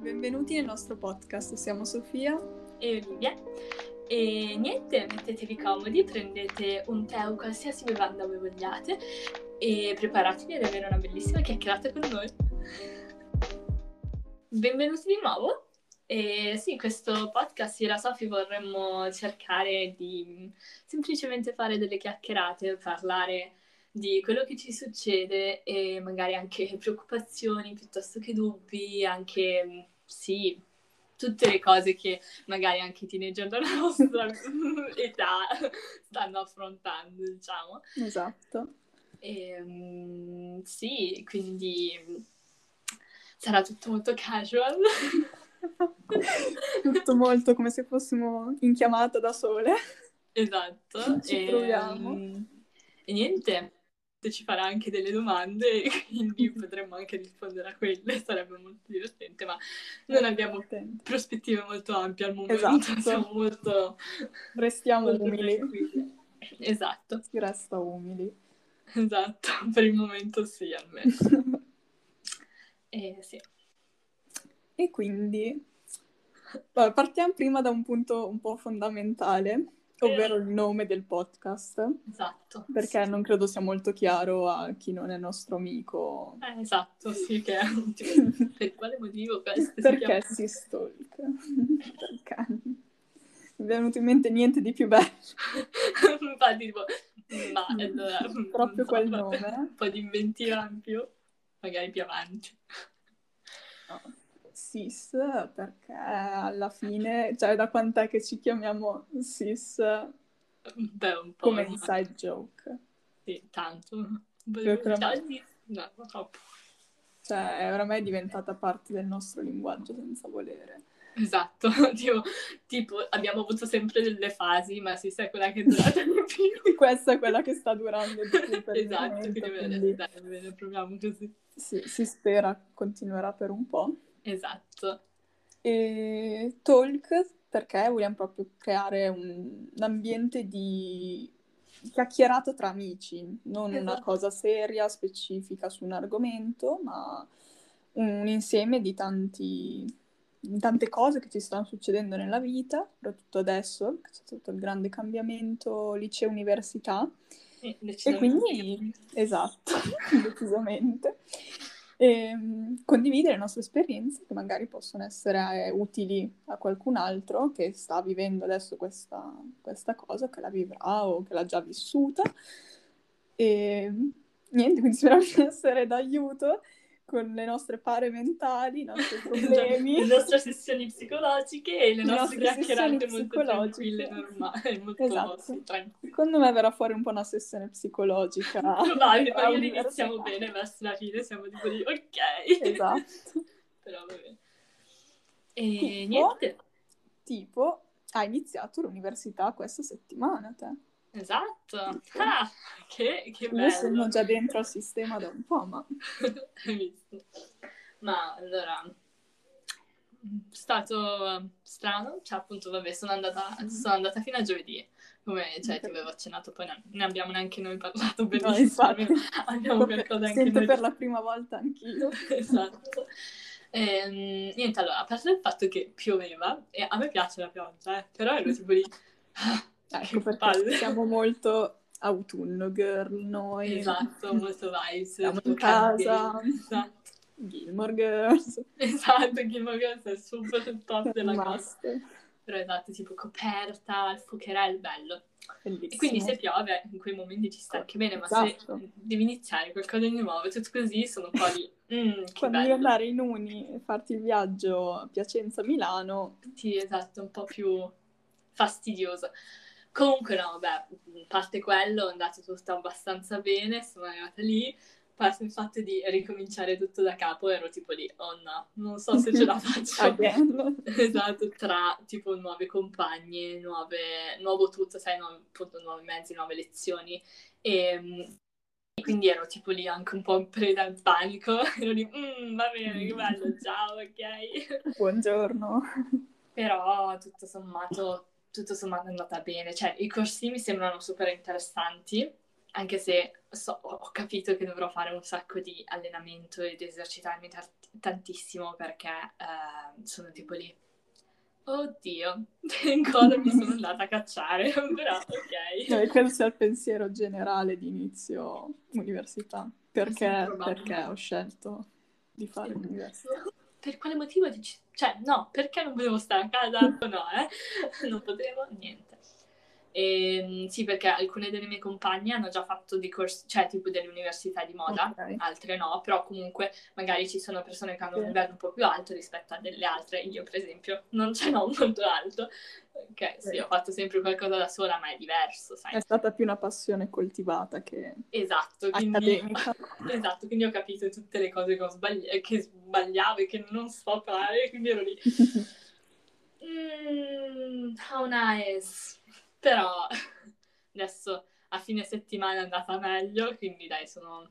benvenuti nel nostro podcast. Siamo Sofia e Olivia. E niente, mettetevi comodi, prendete un tè o qualsiasi bevanda voi vogliate e preparatevi ad avere una bellissima chiacchierata con noi. Benvenuti di nuovo. E sì, questo podcast io e la Sofì vorremmo cercare di semplicemente fare delle chiacchierate, parlare di quello che ci succede e magari anche preoccupazioni piuttosto che dubbi, anche sì, tutte le cose che magari anche i teenager della nostra età stanno affrontando, diciamo. Esatto. E, um, sì, quindi sarà tutto molto casual. tutto molto come se fossimo in chiamata da sole. Esatto. Ci e, proviamo. E niente, ci farà anche delle domande e quindi potremmo anche rispondere a quelle, sarebbe molto divertente, ma non abbiamo prospettive molto ampie al momento, esatto. siamo molto... Restiamo molto umili. Tranquilli. Esatto. Si resta umili. Esatto, per il momento sì, almeno. e sì. E quindi, partiamo prima da un punto un po' fondamentale, ovvero il nome del podcast. Esatto. Perché sì. non credo sia molto chiaro a chi non è nostro amico. Eh, esatto, sì, che tipo, per quale motivo questo Perché si, si stalk? perché? Mi è venuto in mente niente di più bello. Infatti, tipo, ma allora, proprio quel so, nome. Un po' di inventiva in più, magari più avanti. Sis perché alla fine, cioè da quant'è che ci chiamiamo sis Beh, un po'. come inside joke? Sì, tanto. Oramai... No, troppo. Cioè, oramai è diventata parte del nostro linguaggio senza volere. Esatto, tipo, tipo, abbiamo avuto sempre delle fasi, ma si sa quella che è durata di più. Questa è quella che sta durando di più per esatto, momento, quindi, quindi... Dai, bene, proviamo così. Sì, si spera continuerà per un po'. Esatto. E talk perché vogliamo proprio creare un, un ambiente di chiacchierato tra amici, non esatto. una cosa seria, specifica su un argomento, ma un insieme di, tanti, tante cose che ci stanno succedendo nella vita, soprattutto adesso, che c'è stato il grande cambiamento liceo-università. Eh, e quindi, esatto, decisamente e ehm, condividere le nostre esperienze che magari possono essere eh, utili a qualcun altro che sta vivendo adesso questa, questa cosa, che la vivrà o che l'ha già vissuta. E niente, quindi speriamo di essere d'aiuto con le nostre pare mentali, i nostri problemi. le nostre sessioni psicologiche e le, le nostre, nostre chiacchierate molto tranquille, normali, molto esatto. tranquille. Secondo me verrà fuori un po' una sessione psicologica. Probabile, ma iniziamo bene, verso la fine siamo tipo di ok. Esatto. Però vabbè. E tipo, niente. Tipo, hai iniziato l'università questa settimana, te. Esatto, ah, che, che bello. Io sono già dentro al sistema da un po', ma... Hai visto? Ma allora, è stato strano, cioè appunto, vabbè, sono andata, mm-hmm. sono andata fino a giovedì, come cioè, ti avevo accennato, poi ne, ne abbiamo neanche noi parlato benissimo, no, infatti, abbiamo qualcosa anche Sento noi. per la prima volta anch'io. esatto. E, ehm, niente, allora, a parte il fatto che pioveva, e a me piace la pioggia, eh, però ero tipo lì... Ecco perché palle. siamo molto autunno girl noi. Esatto, molto vibes. Siamo in casa. Esatto. Gilmore Girls. Esatto, Gilmore Girls è super top della casa. Però esatto, tipo coperta, il fuocherello, bello. Bellissimo. E quindi se piove, in quei momenti ci sta anche bene, ma esatto. se devi iniziare qualcosa di nuovo, tutto così, sono un po' lì. Mm, Quando bello. devi andare in uni e farti il viaggio a Piacenza-Milano. Sì, esatto, un po' più fastidioso. Comunque no, vabbè, a parte quello è andato tutto abbastanza bene, sono arrivata lì, parte il fatto di ricominciare tutto da capo, ero tipo lì, oh no, non so se ce la faccio. esatto, tra tipo nuove compagne, nuove, nuovo tutto, sai, nuovi, appunto, nuovi mezzi, nuove lezioni. E, e quindi ero tipo lì anche un po' preda al panico, ero lì, mm, va bene, che bello, ciao, ok. Buongiorno. Però tutto sommato tutto sommato è andata bene. Cioè, i corsi mi sembrano super interessanti anche se so, ho capito che dovrò fare un sacco di allenamento ed esercitarmi t- tantissimo perché eh, sono tipo lì. Oddio, cosa mi sono andata a cacciare, però ok. No, questo è il pensiero generale di inizio università. Perché, perché ho scelto di fare sì. l'università? Per quale motivo? Dici... Cioè, no, perché non potevo stare a casa? No, eh? Non potevo, niente. E, ehm, sì, perché alcune delle mie compagne hanno già fatto dei corsi, cioè tipo delle università di moda, okay. altre no, però comunque magari ci sono persone che hanno un livello un po' più alto rispetto a delle altre. Io, per esempio, non ce n'ho molto alto, Ok, sì, ho fatto sempre qualcosa da sola, ma è diverso, sai. È stata più una passione coltivata che esatto, quindi... esatto, quindi ho capito tutte le cose che, sbagli... che sbagliavo e che non so fare, quindi ero lì. mm, how nice. Però adesso a fine settimana è andata meglio, quindi dai, sono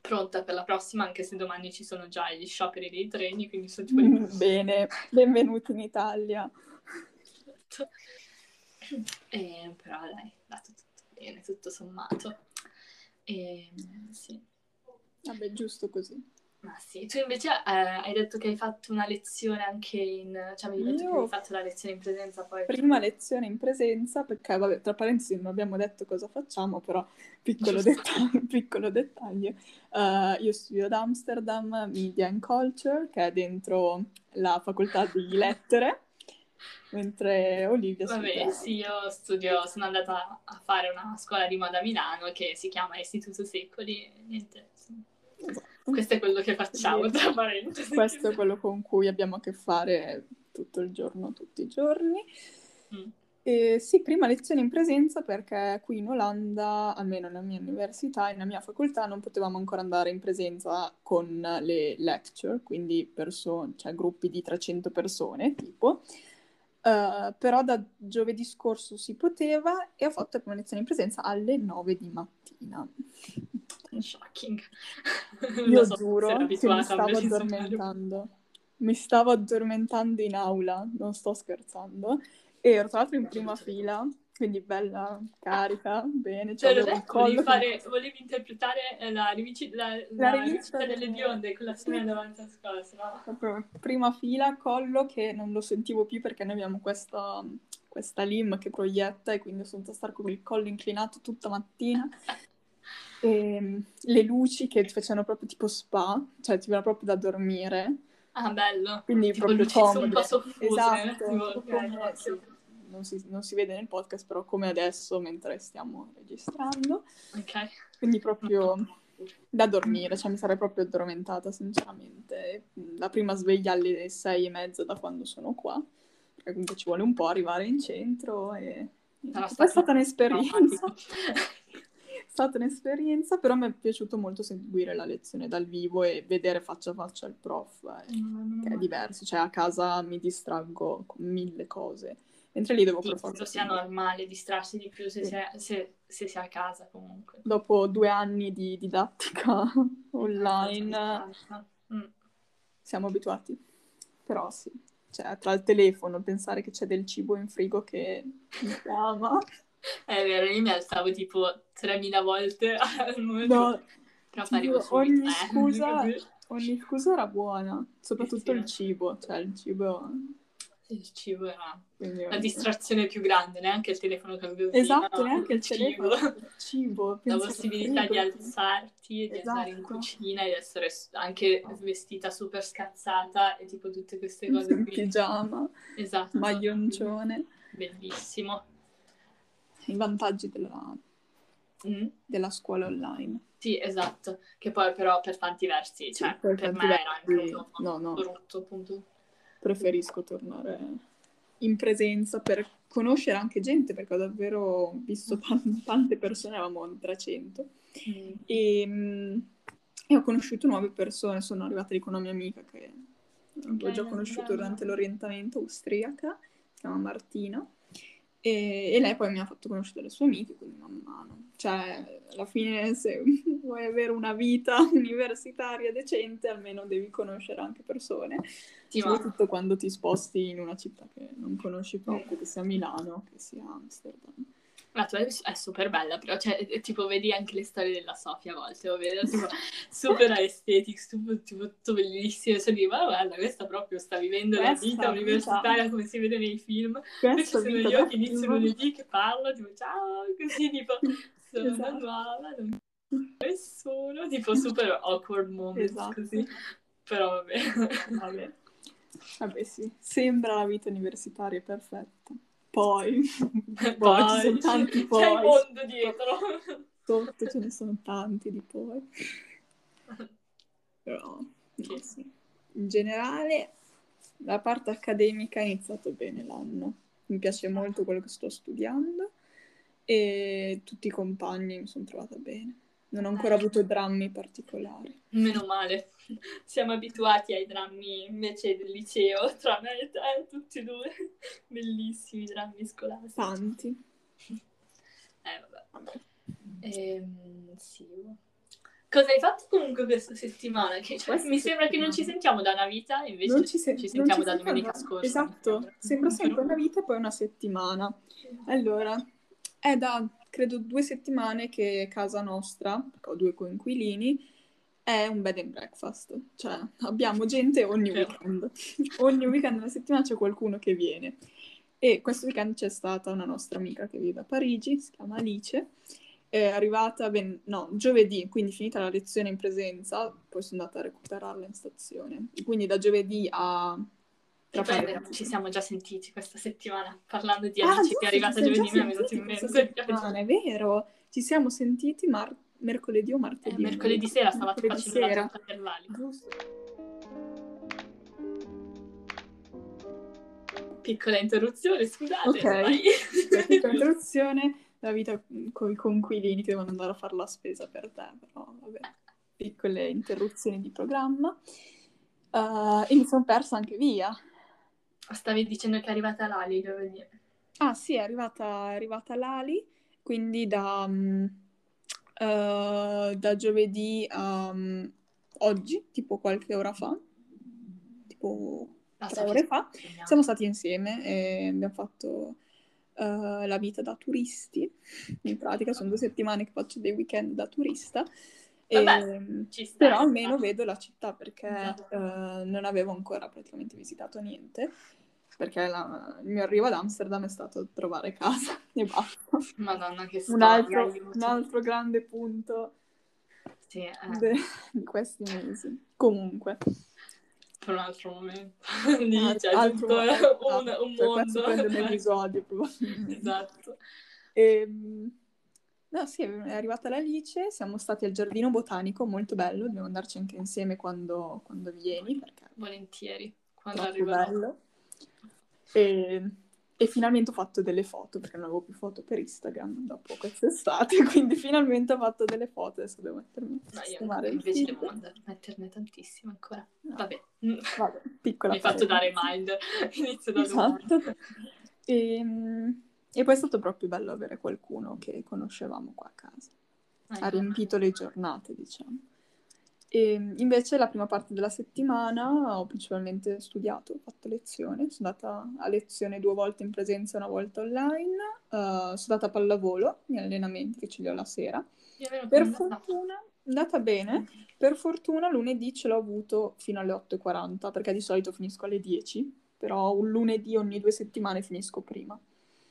pronta per la prossima, anche se domani ci sono già gli scioperi dei treni, quindi sono tipo... Bene, benvenuti in Italia. E, però dai, è andato tutto bene, tutto sommato. E, sì. Vabbè, giusto così. Ma sì, tu invece eh, hai detto che hai fatto una lezione anche in... cioè mi hai detto Io... che hai fatto la lezione in presenza poi... Prima lezione in presenza, perché vabbè, tra parentesi non abbiamo detto cosa facciamo, però piccolo, dettaglio, piccolo dettaglio. Uh, io studio ad Amsterdam Media and Culture, che è dentro la facoltà di lettere, mentre Olivia Vabbè, sì, io studio, sono andata a fare una scuola di moda a Milano che si chiama Istituto Secoli, niente. Questo è quello che facciamo, tra parentesi. Questo è quello con cui abbiamo a che fare tutto il giorno, tutti i giorni. Mm. E sì, prima lezione in presenza perché qui in Olanda, almeno nella mia università e nella mia facoltà, non potevamo ancora andare in presenza con le lecture, quindi perso- cioè gruppi di 300 persone, tipo. Uh, però da giovedì scorso si poteva e ho fatto la prima lezione in presenza alle 9 di mattina. Shocking. Io so, giuro che mi stavo addormentando. Mi stavo addormentando in aula, non sto scherzando. E ero tra l'altro in prima fila quindi bella, carica, bene. Cioè, detto, volevi, fare, volevi interpretare la, rivici, la, la, la rivista delle, bionde con la storia davanti a scuola, no? Prima fila, collo che non lo sentivo più perché noi abbiamo questa, questa lim che proietta e quindi sono dovuta stare con il collo inclinato tutta mattina. E le luci che ti facevano proprio tipo spa, cioè ti veniva proprio da dormire. Ah, bello. Quindi tipo proprio luci un po' soffuse. Esatto, okay, sì non si, non si, vede nel podcast, però come adesso mentre stiamo registrando. Ok. Quindi proprio da dormire, cioè mi sarei proprio addormentata sinceramente. La prima sveglia alle sei e mezza da quando sono qua, perché comunque ci vuole un po' arrivare in centro e... È stata un'esperienza. è stata un'esperienza, però mi è piaciuto molto seguire la lezione dal vivo e vedere faccia a faccia il prof, eh, mm. che è diverso. Cioè a casa mi distraggo con mille cose mentre lì devo sì, per forza... sia normale distrarsi di più se, sì. è, se, se, si è a casa comunque. Dopo due anni di didattica online mm. siamo abituati, però sì. Cioè, tra il telefono, pensare che c'è del cibo in frigo che mi chiama. È vero, io mi alzavo tipo 3000 volte al momento. No, tipo, ogni, scusa, ogni scusa era buona, soprattutto sì, il cibo. Cioè, il cibo il cibo era Quindi, la distrazione più grande, neanche il telefono che avevo Esatto, no, neanche il, il telefono, il cibo. La possibilità di alzarti, esatto. di andare in esatto. cucina e essere anche vestita super scazzata e tipo tutte queste cose qui. Pigiama, esatto. maglioncione. Bellissimo. I vantaggi della, mm. della scuola online. Sì, esatto, che poi però per tanti versi, cioè sì, per, per me versi, era anche un no, no. brutto appunto preferisco tornare in presenza per conoscere anche gente, perché ho davvero visto t- tante persone, eravamo 300, mm. e, mm, e, ho conosciuto nuove persone, sono arrivata lì con una mia amica che ho già conosciuto durante l'orientamento austriaca, si chiama Martina, e, e, lei poi mi ha fatto conoscere le sue amiche, quindi man mano. Cioè, alla fine, se vuoi avere una vita universitaria decente, almeno devi conoscere anche persone. Sì, Soprattutto ma... quando ti sposti in una città che non conosci proprio, che sia Milano, che sia Amsterdam. La tua è super bella, però, cioè, tipo, vedi anche le storie della Sofia a volte, ovvero, tipo, super aesthetic, super, tipo, tutto bellissimo, cioè, dico, ma guarda, questa proprio sta vivendo questa la vita universitaria come si vede nei film, questa sono io che inizio lunedì, che parlo, tipo, ciao, così, tipo, sono esatto. una nuova, non nessuno, tipo, super awkward moment, esatto. così, però vabbè. vabbè. Vabbè, sì, sembra la vita universitaria perfetta. Poi, poi, poi ci sono tanti poi. C'è il mondo dietro. Sotto ce ne sono tanti di poi. Però, no, sì. In generale, la parte accademica è iniziato bene l'anno. Mi piace molto quello che sto studiando e tutti i compagni mi sono trovata bene. Non ho ancora avuto drammi particolari. Meno male. Siamo abituati ai drammi invece del liceo, tra me e te, tutti e due. Bellissimi drammi scolastici. Tanti. Eh, vabbè. vabbè. Ehm, sì. Cosa hai fatto comunque questa settimana? Che, cioè, mi sembra che non ci sentiamo da una vita, invece non ci, se- ci sentiamo da domenica scorsa. Esatto, sembra sempre una vita e poi una settimana. Allora, è da credo due settimane che casa nostra, perché ho due coinquilini, è un bed and breakfast. Cioè, abbiamo gente ogni weekend. ogni weekend della settimana c'è qualcuno che viene. E questo weekend c'è stata una nostra amica che vive a Parigi, si chiama Alice, è arrivata, ben, no, giovedì, quindi finita la lezione in presenza, poi sono andata a recuperarla in stazione. Quindi da giovedì a poi ci siamo già sentiti questa settimana parlando di ah, Alice che è arrivata giovedì mi è venuto in mente. Non è vero, ci siamo sentiti mar- mercoledì o martedì. Eh, mercoledì sera stavate facendo sera. la torta dell'ali. Giusto. Piccola interruzione, scusate. Ok, piccola interruzione, la vita con i conquilini che devono andare a fare la spesa per te, però vabbè, piccole interruzioni di programma. Uh, e mi sono persa anche via. Stavi dicendo che è arrivata l'Ali, dove... Ah sì, è arrivata, è arrivata l'Ali, quindi da, um, uh, da giovedì a um, oggi, tipo qualche ora fa, tipo ah, tre ore fa, siamo stati insieme e abbiamo fatto uh, la vita da turisti. In pratica sono due settimane che faccio dei weekend da turista. Vabbè, e, però almeno vedo la città perché esatto. uh, non avevo ancora praticamente visitato niente perché la, il mio arrivo ad Amsterdam è stato trovare casa e basta. Madonna che storia. Un altro, un altro grande punto sì, eh. de, di questi mesi. Comunque. Per un altro momento. Lì c'è altro tutto momento, un, esatto. un mondo. Questo prende un episodio probabilmente. Esatto. E, ehm, no, sì, è arrivata l'Alice, siamo stati al giardino botanico, molto bello, dobbiamo andarci anche insieme quando, quando vieni. Perché Volentieri, quando arriverò. bello. E, e, finalmente ho fatto delle foto, perché non avevo più foto per Instagram dopo quest'estate, quindi finalmente ho fatto delle foto, adesso devo mettermi a sistemare no, invece devo metterne tantissime ancora. No. Vabbè. Vabbè, piccola Mi hai fatto dare mind, inizio da esatto. E, ehm, e poi è stato proprio bello avere qualcuno che conoscevamo qua a casa. Ah, ha riempito le giornate, diciamo. E invece la prima parte della settimana ho principalmente studiato, ho fatto lezione, sono andata a lezione due volte in presenza una volta online, uh, sono andata a pallavolo, gli allenamenti che ce li ho la sera. Per fortuna è andata bene, per fortuna lunedì ce l'ho avuto fino alle 8.40 perché di solito finisco alle 10, però un lunedì ogni due settimane finisco prima.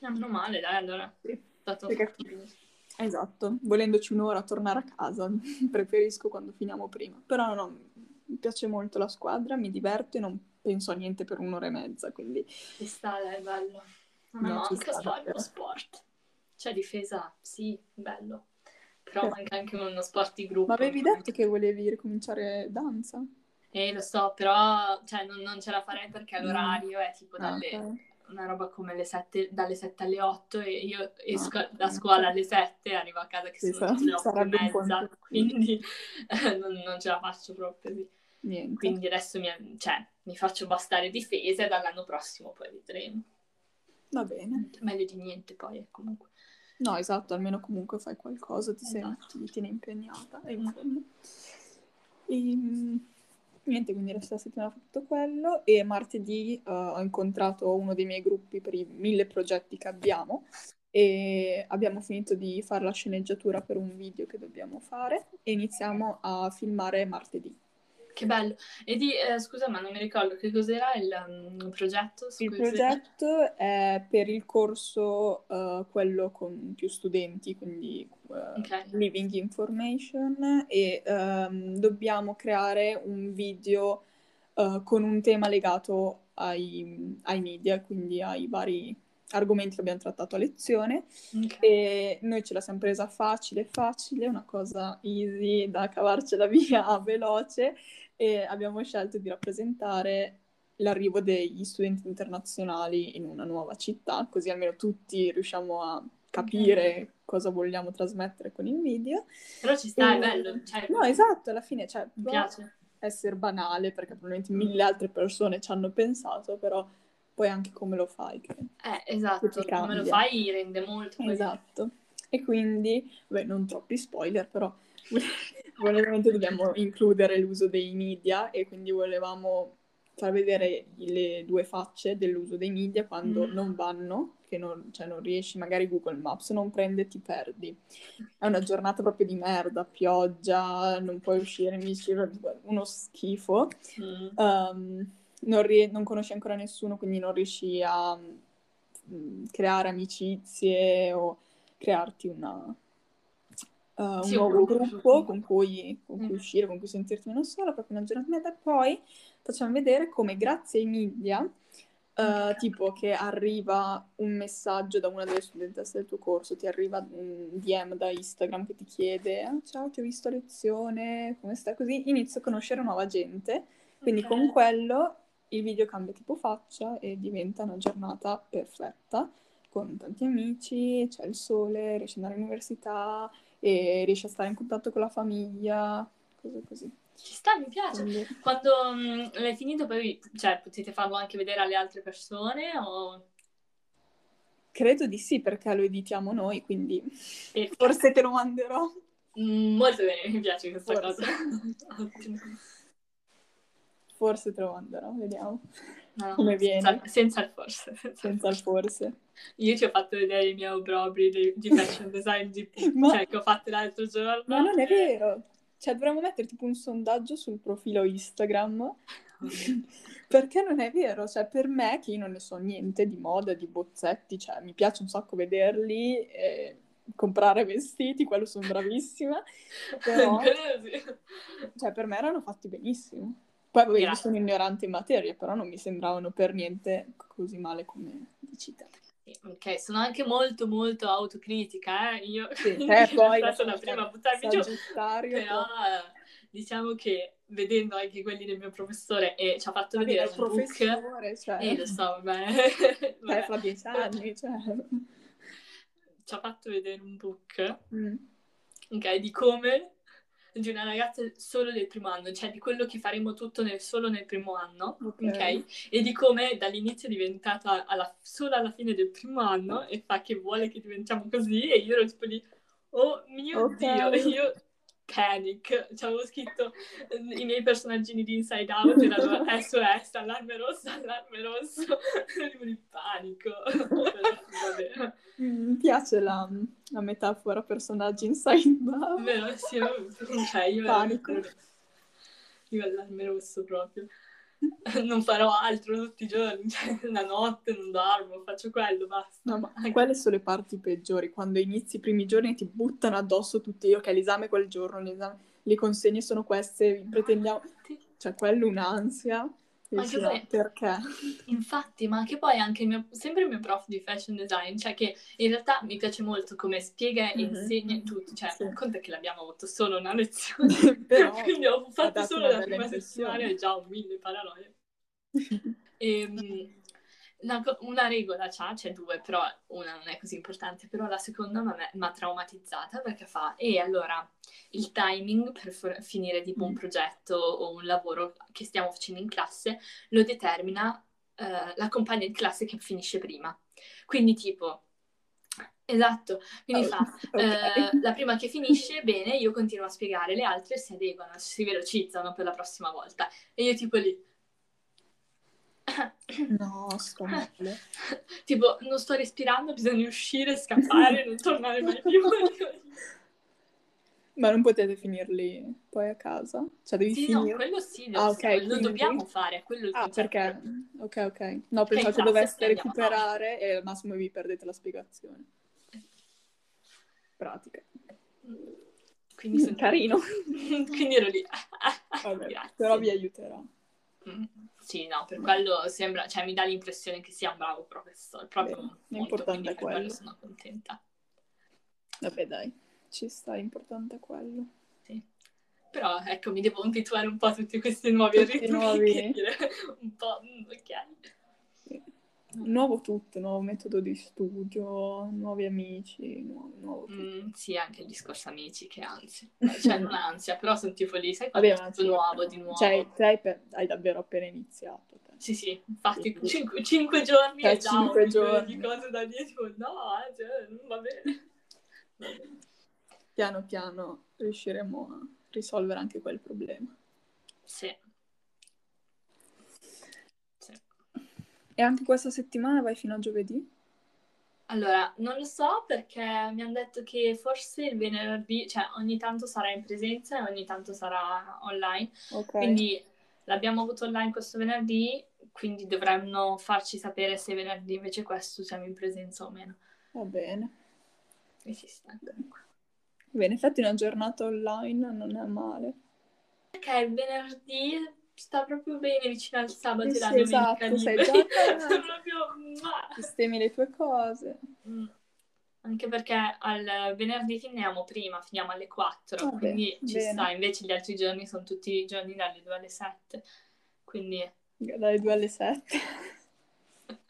Eh, meno male, dai, allora. Sì. Perché... Esatto, volendoci un'ora tornare a casa, preferisco quando finiamo prima. Però no, mi piace molto la squadra, mi diverto e non penso a niente per un'ora e mezza, quindi... Ci sta, è bello. No, no, manca sport, uno sport. Cioè, difesa, sì, bello. Però certo. manca anche uno sport di gruppo. Ma avevi detto che volevi ricominciare danza? Eh, lo so, però cioè, non, non ce la farei perché l'orario è tipo dalle... Ah, okay una roba come le 7, dalle 7 alle 8 e io esco ah, da scuola alle 7 e arrivo a casa che sì, sono le 8 e mezza, quindi eh, non, non, ce la faccio proprio. Sì. Quindi adesso mi, cioè, mi faccio bastare difese e dall'anno prossimo poi vedremo. Va bene. Meglio di niente poi, eh, comunque. No, esatto, almeno comunque fai qualcosa, ti, esatto. sei, ti tieni impegnata. E, mm. e, Niente, quindi la stessa settimana ho fatto quello e martedì uh, ho incontrato uno dei miei gruppi per i mille progetti che abbiamo e abbiamo finito di fare la sceneggiatura per un video che dobbiamo fare e iniziamo a filmare martedì. Che bello. E di, eh, scusa, ma non mi ricordo che cos'era il um, progetto? il progetto è per il corso, uh, quello con più studenti, quindi uh, okay. Living Information, e um, dobbiamo creare un video uh, con un tema legato ai, ai media, quindi ai vari argomenti che abbiamo trattato a lezione okay. e noi ce la siamo presa facile, facile, una cosa easy da cavarcela via veloce e abbiamo scelto di rappresentare l'arrivo degli studenti internazionali in una nuova città, così almeno tutti riusciamo a capire okay. cosa vogliamo trasmettere con il video. Però ci sta, e... è bello. Cioè... No, esatto, alla fine cioè, mi piace. essere banale perché probabilmente mille altre persone ci hanno pensato, però poi anche come lo fai. Che, eh, esatto, come lo fai rende molto. Esatto. E quindi, beh, non troppi spoiler, però volevamente dobbiamo includere l'uso dei media e quindi volevamo far vedere le due facce dell'uso dei media quando mm. non vanno, che non, cioè non riesci, magari Google Maps non prende, ti perdi. È una giornata proprio di merda, pioggia, non puoi uscire, mi dice uno schifo. Mm. Um, non, rie- non conosci ancora nessuno, quindi non riesci a um, creare amicizie o crearti una, uh, sì, un nuovo gruppo, con, cui, con cui, mm. uscire, con cui sentirti meno sola, proprio una giornata e poi facciamo vedere come grazie ai media, uh, tipo che arriva un messaggio da una delle studentesse del tuo corso, ti arriva un DM da Instagram che ti chiede ah, ciao ti ho visto a lezione, come stai? Così inizio a conoscere nuova gente, quindi okay. con quello il video cambia tipo faccia e diventa una giornata perfetta con tanti amici, c'è il sole, riesci ad andare all'università, e riesci a stare in contatto con la famiglia, cose così. Ci sta, mi piace. Quindi... Quando mh, mm, l'hai finito poi, cioè, potete farlo anche vedere alle altre persone o... Credo di sì, perché lo editiamo noi, quindi e... forse te lo manderò. Mm, molto bene, mi piace questa forse. cosa. forse lo manderò, vediamo no, come viene. Senza, senza il forse. Senza, senza il forse. Io ti ho fatto vedere i miei obrobri di, di fashion design di, Ma... cioè, che ho fatto l'altro giorno. Ma non è vero! Cioè, dovremmo mettere tipo un sondaggio sul profilo Instagram. Perché non è vero, cioè per me che io non ne so niente di moda, di bozzetti, cioè mi piace un sacco vederli e comprare vestiti, quello sono bravissima, però cioè per me erano fatti benissimo. Poi vabbè, io sono ignorante in materia, però non mi sembravano per niente così male come dici te. Ok, sono anche molto molto autocritica, eh? Io sì, eh, poi sono la prima a buttarmi giù, però diciamo che vedendo anche quelli del mio professore e ci ha fatto vabbè, vedere un book, cioè... eh, lo so, vabbè, vabbè. Eh, fra dieci anni, cioè... ci ha fatto vedere un book, mm. ok, di come di una ragazza solo del primo anno, cioè di quello che faremo tutto nel, solo nel primo anno, ok? okay? E di come dall'inizio è diventata alla, solo alla fine del primo anno e fa che vuole che diventiamo così e io ero tipo lì, oh mio okay. Dio, io panic, ci avevo scritto i miei personaggini di Inside Out erano SOS, allarme rosso, allarme rosso, ero di panico. Mi piace la, la, metafora personaggi Inside Out. Vero, sì, cioè io panico. Allarme rosso proprio. non farò altro tutti i giorni, cioè la notte non dormo, faccio quello, basta. No, ma quelle sono le parti peggiori, quando inizi i primi giorni ti buttano addosso tutti, ok, l'esame quel giorno, l'esame, le consegne sono queste, pretendiamo... Cioè, quello un'ansia. Anche poi, perché? Infatti, ma anche poi anche il mio, sempre il mio prof di fashion design, cioè che in realtà mi piace molto come spiega e mm-hmm. insegna tutto, cioè sì. conta che l'abbiamo avuto solo una lezione, Però, quindi ho fatto solo la prima settimana e già ho mille paranoie. e, ehm, una, una, regola c'ha, c'è due, però una non è così importante, però la seconda mi ha traumatizzata perché fa, e allora il timing per for- finire tipo un mm. progetto o un lavoro che stiamo facendo in classe lo determina uh, la compagna di classe che finisce prima. Quindi tipo, esatto, quindi oh, fa, okay. uh, la prima che finisce, bene, io continuo a spiegare, le altre si adeguano, si velocizzano per la prossima volta. E io tipo lì No, sto male. tipo, non sto respirando, bisogna uscire, scappare, non tornare mai più. Ma non potete finirli poi a casa? Cioè devi sì, no, finire... quello sì, Ah, ok, lo quindi- dobbiamo fare, quello Ah, concetto. perché... Ok, ok. No, pensavo che doveste recuperare e al massimo vi perdete la spiegazione. Pratica. Quindi sono... Carino. Quindi ero lì. Vabbè, però vi aiuterà. Sì, no, per quello sembra, cioè mi dà l'impressione che sia un bravo professore, proprio Bene, molto, per quello quello. sono contenta. Vabbè, dai. Ci sta, è quello. Sì. Però ecco, mi devo abituare un po' a tutti questi nuovi Tutti ritmi, nuovi. un po', mm, ok. Nuovo tutto, nuovo metodo di studio, nuovi amici, nuovo, nuovo. Mm, sì, anche il discorso amici, che ansia. Cioè, non ansia, però sono tipo lì, sai Vabbè, quando ma è tutto nuovo, di nuovo. Cioè, te hai, per- hai davvero appena iniziato. te. Sì, sì, infatti Sì. cinque, cinque giorni Cioè, e già cinque giorni. di cose da dire, tipo, no, eh, cioè, non va bene. Va bene. Piano piano riusciremo a risolvere anche quel problema. Sì. E anche questa settimana vai fino a giovedì? Allora, non lo so perché mi hanno detto che forse il venerdì, cioè ogni tanto sarà in presenza e ogni tanto sarà online. Ok. Quindi l'abbiamo avuto online questo venerdì, quindi dovranno farci sapere se venerdì invece questo siamo in presenza o meno. Va bene. E ci sta. Bene, infatti una giornata online non è male. Il venerdì sta proprio bene vicino al sabato Sì, e la domenica esatto, sei liberi. già casa. Sono proprio... Sistemi le tue cose. Mm. Anche perché al venerdì finiamo prima, finiamo alle 4, Vabbè, quindi ci bene. sta. Invece gli altri giorni sono tutti i giorni dalle 2 alle 7. Quindi Dalle 2 alle 7.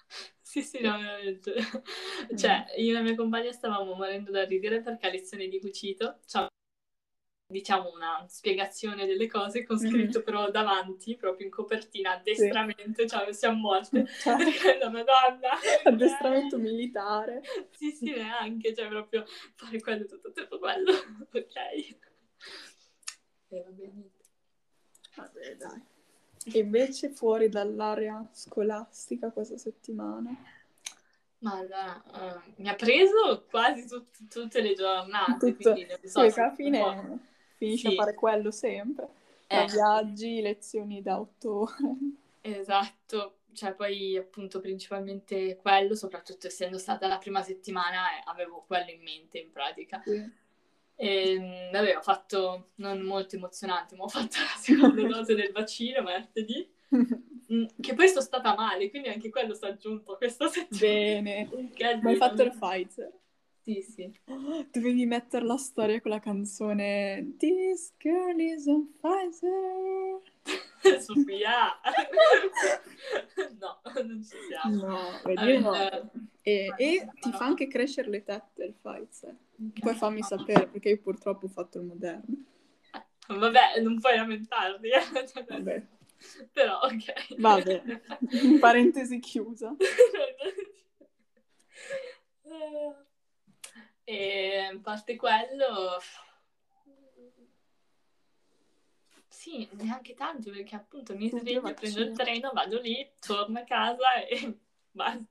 sì, sì, no, veramente. Cioè, io e la mia compagna stavamo morendo da ridere perché a lezione di cucito c'è diciamo una spiegazione delle cose con Mhm. scritto però davanti, proprio in copertina, addestramento, cioè siamo morte. Cioè, Perché la madonna! addestramento militare. Sì, sì, neanche, cioè proprio fare quello tutto il tempo quello, ok. E va bene. Vabbè, dai. E invece fuori dall'area scolastica questa settimana? Ma allora, eh, mi ha preso quasi tut- tutte le giornate, Tutto- quindi Sì, so alla fine finisci Sì. a fare quello sempre. Eh, viaggi, lezioni da otto ore. esatto, cioè poi appunto principalmente quello, soprattutto essendo stata la prima settimana, eh, avevo quello in mente in pratica. Sì. E, vabbè, ho fatto, non molto emozionante, ma ho fatto la seconda dose del vaccino martedì, mm, che poi sono stata male, quindi anche quello si è aggiunto questa settimana. Bene. Ma hai fatto il Pfizer? Sì, sì. Dovevi mettere la storia con la canzone This girl is on Pfizer. Sofia! no, non ci siamo. No, vedi, no. Eh, E, e ti fa anche crescere le tette il Pfizer. Poi fammi sapere, perché io purtroppo ho fatto il moderno. Vabbè, non puoi lamentarti, eh. Vabbè, Però, ok. Vabbè. parentesi chiusa. e a parte quello... Sì, neanche tanto, perché appunto mi sveglio, prendo il treno, vado lì, torno a casa e basta.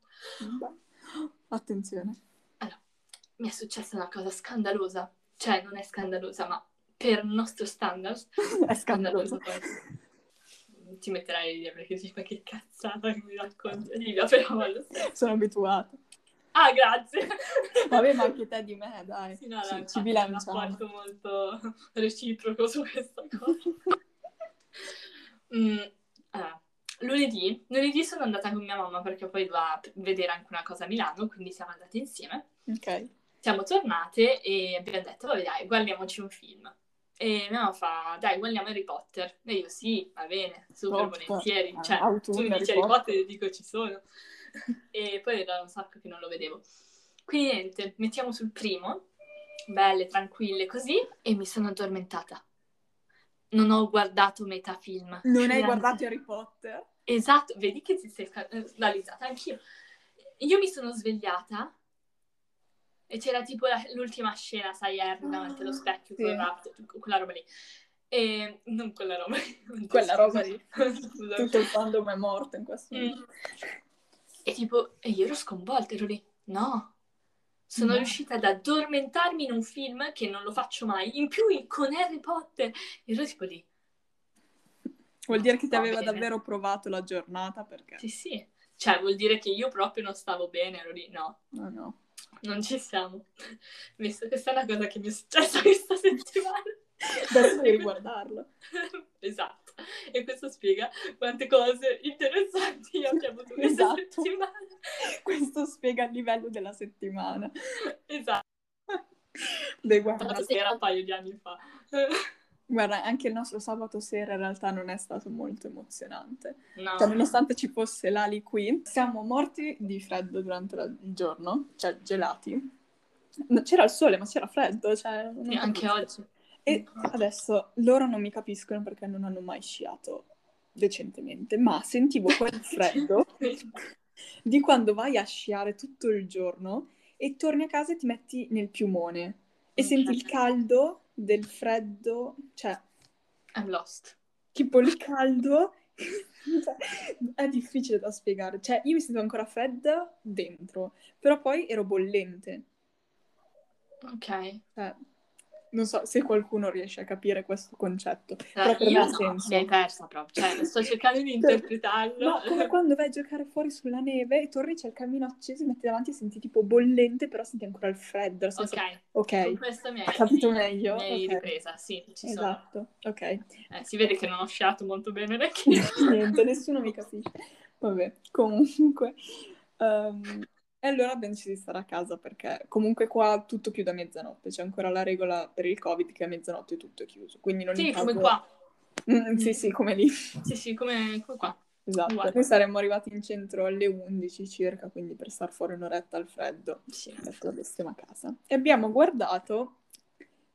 Attenzione. mi è successa una cosa scandalosa. Cioè, non è scandalosa, ma per il nostro standard È scandaloso. poi. Ti metterai a ridere perché dici, ma che cazzata che mi racconti però lo stesso. Sono abituata. Ah, grazie! Vabbè, ma anche te di me, dai. Sì, no, no, ci, infatti ci è un bilanciamo. rapporto molto reciproco su questa cosa. Mm, allora, lunedì, lunedì sono andata con mia mamma perché poi doveva vedere anche una cosa a Milano, quindi siamo andate insieme. Ok. Siamo tornate e abbiamo detto, vabbè dai, guardiamoci un film. E mia mamma fa, dai, guardiamo Harry Potter. E io, sì, va bene, super Top. volentieri. Ah, Cioè, tu mi dici Harry Potter. Potter e dico ci sono. e poi era un sacco che non lo vedevo. Quindi niente, mettiamo sul primo, belle, tranquille, così, e mi sono addormentata. Non ho guardato metà film. Non hai guardato Harry Potter? Esatto, vedi che ti sei scandalizzata anch'io. Io mi sono svegliata e c'era tipo la- l'ultima scena, sai, Harry davanti allo specchio, Sì. con quella roba lì. E non quella roba lì. Quella roba lì. Tutto il fandom è morto in questo Mm. E tipo, e io ero sconvolta, ero lì. No. Sono No. riuscita ad addormentarmi in un film che non lo faccio mai. In più con Harry Potter. Ero tipo lì. Vuol dire che ti Va aveva bene. davvero provato la giornata perché... Sì, sì. Cioè, vuol dire che io proprio non stavo bene, ero lì. No, No, no. non ci siamo. Visto questa è una cosa che mi è successa questa settimana. Adesso devi riguardarlo. esatto. E questo spiega quante cose interessanti io abbia avuto questa Esatto. settimana. Questo spiega il livello della settimana. Esatto. Dai, guarda, L'altra sera un paio di anni fa. guarda, anche il nostro sabato sera in realtà non è stato molto emozionante. No. Cioè, nonostante ci fosse l'ali qui, siamo morti di freddo durante la- il giorno, cioè gelati. C'era il sole, ma c'era freddo, cioè... anche oggi. E adesso loro non mi capiscono perché non hanno mai sciato decentemente, ma sentivo quel freddo di quando vai a sciare tutto il giorno e torni a casa e ti metti nel piumone e senti il caldo del freddo, cioè I'm lost. tipo il caldo cioè, è difficile da spiegare. Cioè, io mi sento ancora fredda dentro, però poi ero bollente. Ok. Cioè, non so se qualcuno riesce a capire questo concetto. Eh, Però per io no, senso. mi hai persa proprio. Cioè, sto cercando di interpretarlo. No, come quando vai a giocare fuori sulla neve e torni, c'è il camino acceso, metti davanti e senti tipo bollente, però senti ancora il freddo. nel senso- Ok, Ok, con questo mi hai, capito meglio? mi hai Ok. ripresa. Sì, ci sono. esatto, ok. Eh, si vede che non ho sciato molto bene io. Niente, nessuno mi capisce. Vabbè, comunque. ehm, e allora abbiamo deciso di stare a casa perché comunque qua tutto chiude a mezzanotte. C'è ancora la regola per il Covid che a mezzanotte tutto è chiuso. Quindi non Sì, come qua. Mm, sì, sì, come lì. Sì, sì, come, come qua. Esatto. Uguale. Noi saremmo arrivati in centro alle 11 circa, quindi per star fuori un'oretta al freddo. Sì. Ho detto, a casa. E abbiamo guardato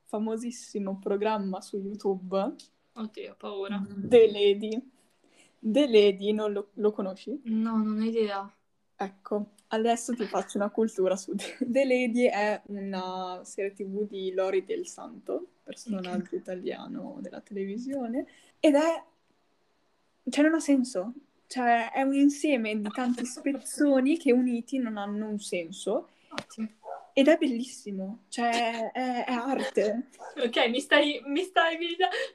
famosissimo programma su YouTube Oddio, ho paura. The Lady. The Lady, non lo, lo conosci? No, non ho idea. Ecco, adesso ti faccio una cultura su The, Lady è una serie tv di Lori del Santo, personaggio italiano della televisione, ed è... cioè non ha senso, cioè è un insieme di tanti spezzoni che uniti non hanno un senso, ed è bellissimo, cioè è, è arte. Ok, mi stai, mi stai,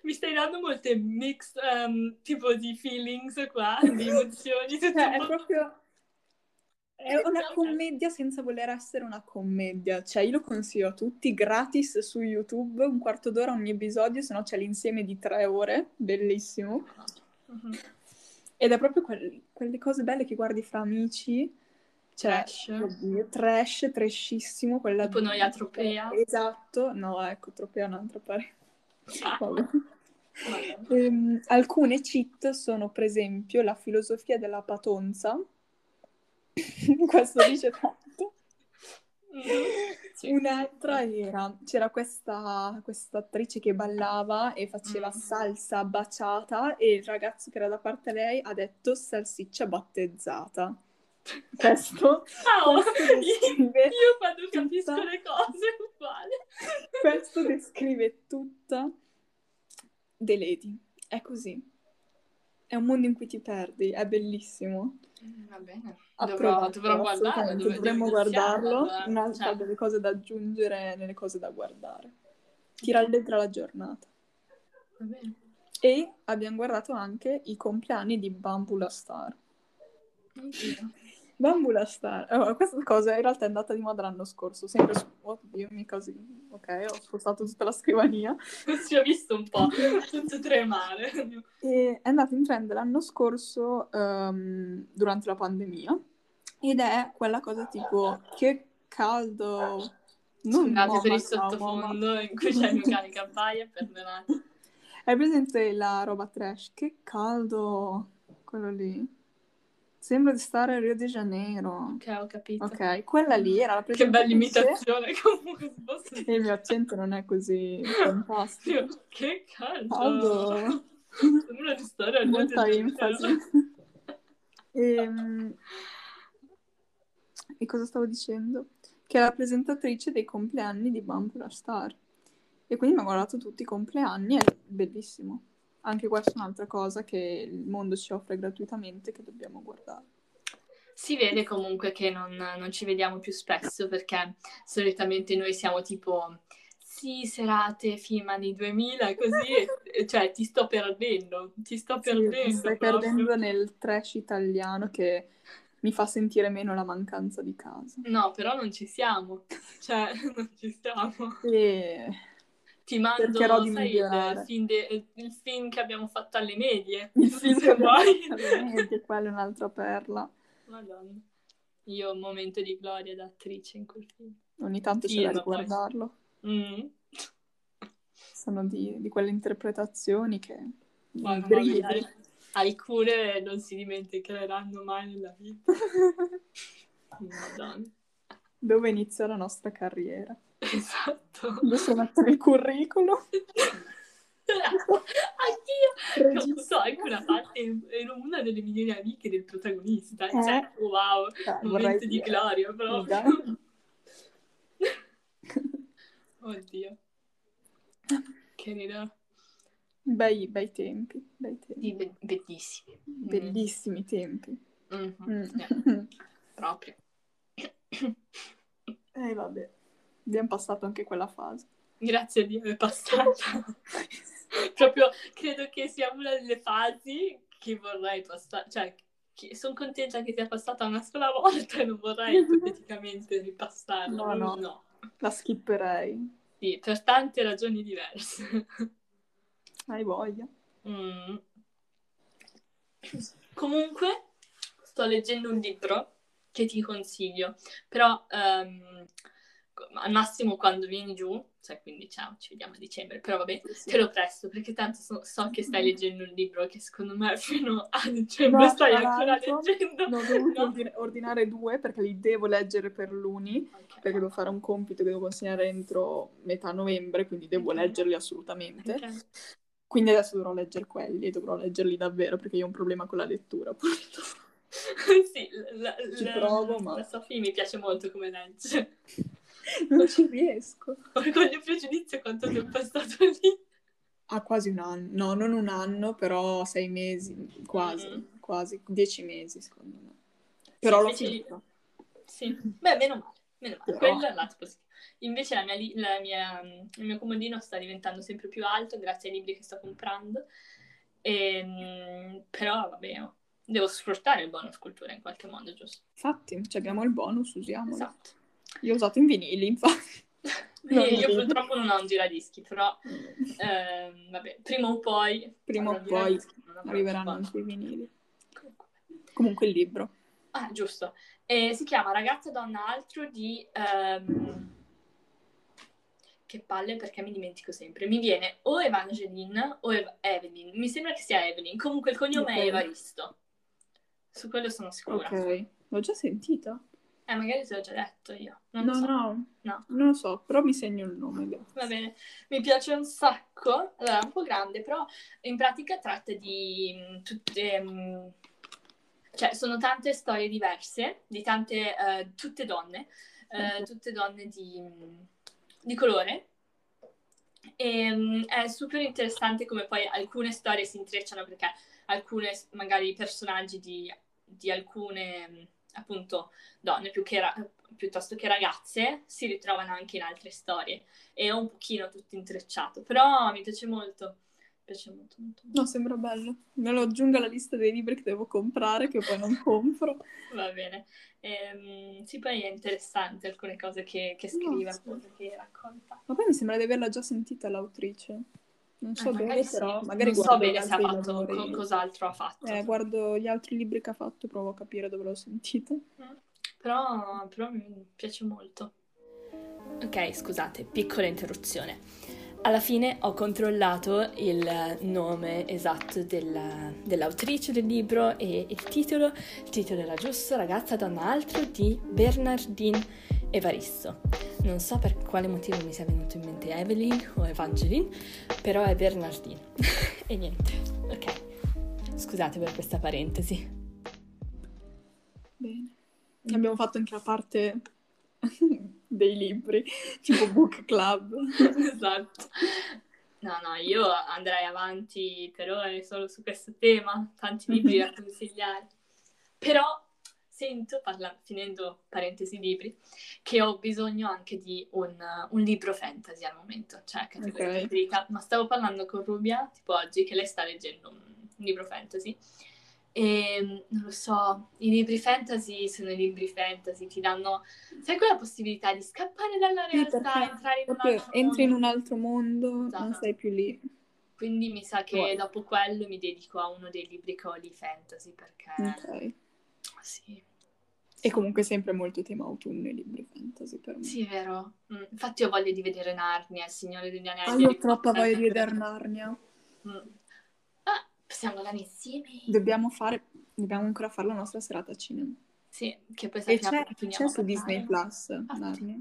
mi stai dando molte mix um, tipo di feelings qua, di emozioni. tutto Cioè, è proprio... È una commedia senza voler essere una commedia. Cioè, io lo consiglio a tutti gratis su YouTube, un quarto d'ora ogni episodio, se no c'è l'insieme di tre ore, bellissimo. Mhm. Ed è proprio quel- quelle cose belle che guardi fra amici. Cioè, Trash. oddio, trash, trashissimo. Quella Tipo noi a Tropea. Esatto. No, ecco, Tropea è un'altra pare. Ehm, alcune cheat sono, per esempio, la filosofia della patonza. Questo dice tanto. Mhm. Sì. Un'altra era, c'era questa, questa attrice che ballava e faceva Mm. salsa baciata e il ragazzo che era da parte a lei ha detto salsiccia battezzata. Questo, Ciao! questo descrive, Io quando capisco tutta- le cose uguale. questo descrive tutta The Lady. È così. È un mondo in cui ti perdi, è bellissimo. Va bene. Dovrò, dovrò guardarlo. dove- dovremmo guardarlo. allora. Un'altra Cioè, delle cose da aggiungere nelle cose da guardare. Ti rallegra la giornata. va bene. E abbiamo guardato anche i compleanni di Bambula Star. Oddio. Bambula Star, oh, questa cosa in realtà è andata di moda l'anno scorso, sempre su... Oddio, mi così... Ok, ho spostato tutta la scrivania. Si è visto un po' tutto tremare. E è andata in trend l'anno scorso ehm, durante la pandemia ed è quella cosa tipo che caldo... Non Scusate per il sottofondo in cui c'è il cane che abbaia, perdonate. È presente la roba trash? Che caldo quello lì. Sembra di stare a Rio de Janeiro. Ok, ho capito. Ok, quella lì era la Che bella presentatrice. imitazione comunque. E il mio accento non è così fantastico. Io, Che caldo. Caldo. Sembra di stare Molta Rio de enfasi. Janeiro. Ehm, E, cosa stavo dicendo? Che è la presentatrice dei compleanni di Bambula Star. E quindi mi ha guardato tutti i compleanni, è bellissimo. Anche questa è un'altra cosa che il mondo ci offre gratuitamente che dobbiamo guardare. Si vede comunque che non, non ci vediamo più spesso perché solitamente noi siamo tipo sì, serate film anni 2000, così, cioè ti sto perdendo, ti sto perdendo. Sì, stai proprio. perdendo nel trash italiano che mi fa sentire meno la mancanza di casa. No, però non ci siamo, cioè non ci siamo. E Ti mando, sai, il film, de- il film che abbiamo fatto alle medie, il film se vuoi. che quella è un'altra perla. Madonna. Io ho un momento di gloria da attrice in quel film. Ogni tanto c'è Film, da poi. riguardarlo. Mm. Sono di, di quelle interpretazioni che... Mamma mia, alcune non si dimenticheranno mai nella vita. Madonna. Dove inizia la nostra carriera. Esatto. Adesso metto nel curriculum. Anch'io. Non so, anche una parte, ero una delle migliori amiche del protagonista. Eh. Cioè, wow, vorrei momento di dire. gloria proprio. Oddio. Che ridere. Bei, bei tempi, bei tempi. Be- bellissimi. Mm. Bellissimi tempi. Mhm. Mm. Eh, proprio. Eh vabbè, abbiamo passato anche quella fase. Grazie a Dio è passata. Proprio credo che sia una delle fasi che vorrei passare, cioè sono contenta che sia passata una sola volta e non vorrei ipoteticamente ripassarla. No, no. La skipperei. Sì, per tante ragioni diverse. Hai voglia. Mm. Comunque, sto leggendo un libro che ti consiglio, però ehm, al massimo quando vieni giù, cioè quindi ciao, ci vediamo a dicembre, però vabbè, Sì, te lo presto perché tanto so, so che stai leggendo un libro che secondo me fino a dicembre No, stai ancora leggendo. Ne ho dovuto No. ordinare due perché li devo leggere per l'uni, Ok. perché devo fare un compito che devo consegnare entro metà novembre, quindi devo Ok. leggerli assolutamente. Ok. Quindi adesso dovrò leggere quelli e dovrò leggerli davvero perché io ho un problema con la lettura. purtroppo. sì, la, Ci la- provo, ma- la Sofì mi piace molto come legge. Non ci riesco. Orgoglio e pregiudizio quanto tempo è stato lì. Ha quasi un anno, no, non un anno, però sei mesi, quasi, Mm. quasi, dieci mesi secondo me. Però l'ho invece- finito. Sì, beh, meno male, meno male. Però- Quello è il lato positivo. Invece la mia li- la mia- il mio comodino sta diventando sempre più alto grazie ai libri che sto comprando. Ehm, però, vabbè, devo sfruttare il bonus cultura in qualche modo, giusto? Infatti, cioè abbiamo il bonus, usiamolo. Esatto. Io ho usato in vinili, infatti. Non io vedo. purtroppo non ho un giradischi, però ehm, vabbè, prima o poi, Prima o poi Arriveranno anche i vinili. Comunque. Il libro. Ah, giusto. E si chiama Ragazza, donna, altro di... ehm, Che palle perché mi dimentico sempre. Mi viene o Evangeline o Eva- Evelyn. Mi sembra che sia Evelyn. Comunque il cognome è Ok. Evaristo. Su quello sono sicura. Ok. L'ho già sentita? Eh, magari te l'ho già detto io. Non No, so. no, No. non lo so, però mi segno il nome. grazie. Va bene, mi piace un sacco, allora è un po' grande, però in pratica tratta di mh, tutte, mh, cioè sono tante storie diverse, di tante, eh, tutte donne, Ok. tutte donne di, mh, di colore. E mh, è super interessante come poi alcune storie si intrecciano perché alcune, magari personaggi di, di alcune appunto donne più che ra- piuttosto che ragazze si ritrovano anche in altre storie e è un pochino tutto intrecciato, però mi piace molto. Mi piace molto, molto, molto. No, sembra bello. Me lo aggiungo alla lista dei libri che devo comprare, che poi non compro. Va bene. Ehm, sì, poi è interessante alcune cose che, che scrive, sì. appunto, che racconta. Ma poi mi sembra di averla già sentita l'autrice. Non so Eh, magari sì. però magari non so bene se ha fatto, co- cos'altro ha fatto. Eh, guardo gli altri libri che ha fatto, provo a capire dove l'ho sentita. Però, però mi piace molto. Ok, scusate, piccola interruzione. Alla fine ho controllato il nome esatto della- dell'autrice del libro e il titolo. Il titolo era giusto, Ragazza, donna, altro di Bernardine Evaristo. Non so per quale motivo mi sia venuto in mente Evelyn o Evangeline, però è Bernardine. e niente, ok. Scusate per questa parentesi. Bene. Abbiamo fatto anche la parte dei libri, tipo book club. esatto. No, no, io andrei avanti per ore solo su questo tema, tanti libri da consigliare. Però sento, parla- finendo parentesi libri, che ho bisogno anche di un, un libro fantasy al momento, cioè categoria Ok. preferita. Ma stavo parlando con Rubia, tipo oggi, che lei sta leggendo un, un libro fantasy. E non lo so, i libri fantasy sono i libri fantasy, ti danno, sai, quella possibilità di scappare dalla Sì, realtà, perché entrare in un altro entri in mondo. un altro mondo, non Esatto. sei più lì. Quindi mi sa che Poi. dopo quello mi dedico a uno dei libri che ho di fantasy perché Ok. sì, E comunque sempre molto tema autunno i libri fantasy per me. sì, è vero. Mm, Infatti ho voglia di vedere Narnia, il Signore degli Anelli. Ah, io ho troppa voglia di vedere Narnia. Mm. Ah, possiamo andare insieme? Dobbiamo fare, dobbiamo ancora fare la nostra serata a cinema. Sì, che poi E sappiamo c'è, che finiamo c'è su Disney. Plus Infatti. Narnia.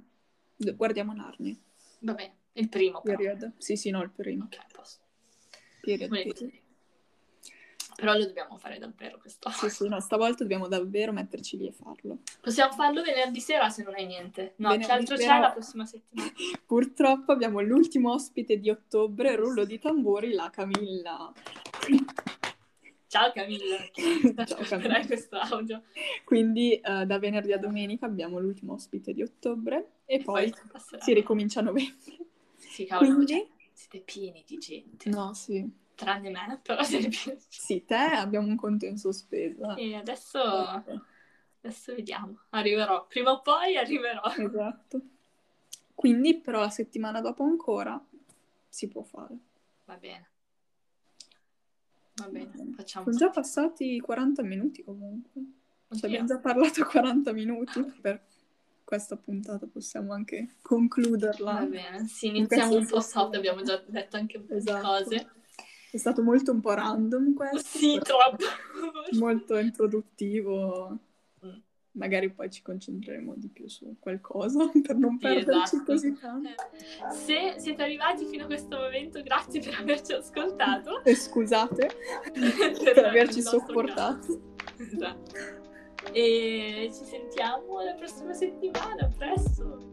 Guardiamo Narnia. Va bene, il primo però. Period. Sì, sì, no, il primo. Ok, posso. Period. Volentieri. Però lo dobbiamo fare davvero questo. Sì, sì, no, stavolta dobbiamo davvero metterci lì e farlo. Possiamo farlo venerdì sera se non hai niente. No, Venerdì che altro sera- c'è la prossima settimana? Purtroppo abbiamo l'ultimo ospite di ottobre, rullo di tamburi, la Camilla. Ciao Camilla, Ciao, Camilla. questo audio. Quindi eh, da venerdì a domenica abbiamo l'ultimo ospite di ottobre e poi passerà. si ricomincia a novembre. Sì, cavolo, Quindi- cioè, siete pieni di gente. No, sì. Tranne me, però siete pieni. Sì, te abbiamo un conto in sospeso. E adesso, adesso vediamo. Arriverò. Prima o poi arriverò. Esatto. Quindi però la settimana dopo ancora si può fare. Va bene. Va bene, facciamo Sono già passati 40 minuti comunque. Oddio. abbiamo già parlato 40 minuti. Per questa puntata possiamo anche concluderla. Va bene, sì, In iniziamo un po' soft, abbiamo già detto anche un po' di Esatto. cose. È stato molto un po' random questo. Sì, troppo. Molto introduttivo. Mm. Magari poi ci concentreremo di più su qualcosa per non Sì, perderci esatto. così tanto. Eh, Se siete arrivati fino a questo momento, grazie per averci ascoltato. E scusate per, per averci sopportato. Esatto. E ci sentiamo la prossima settimana, presto.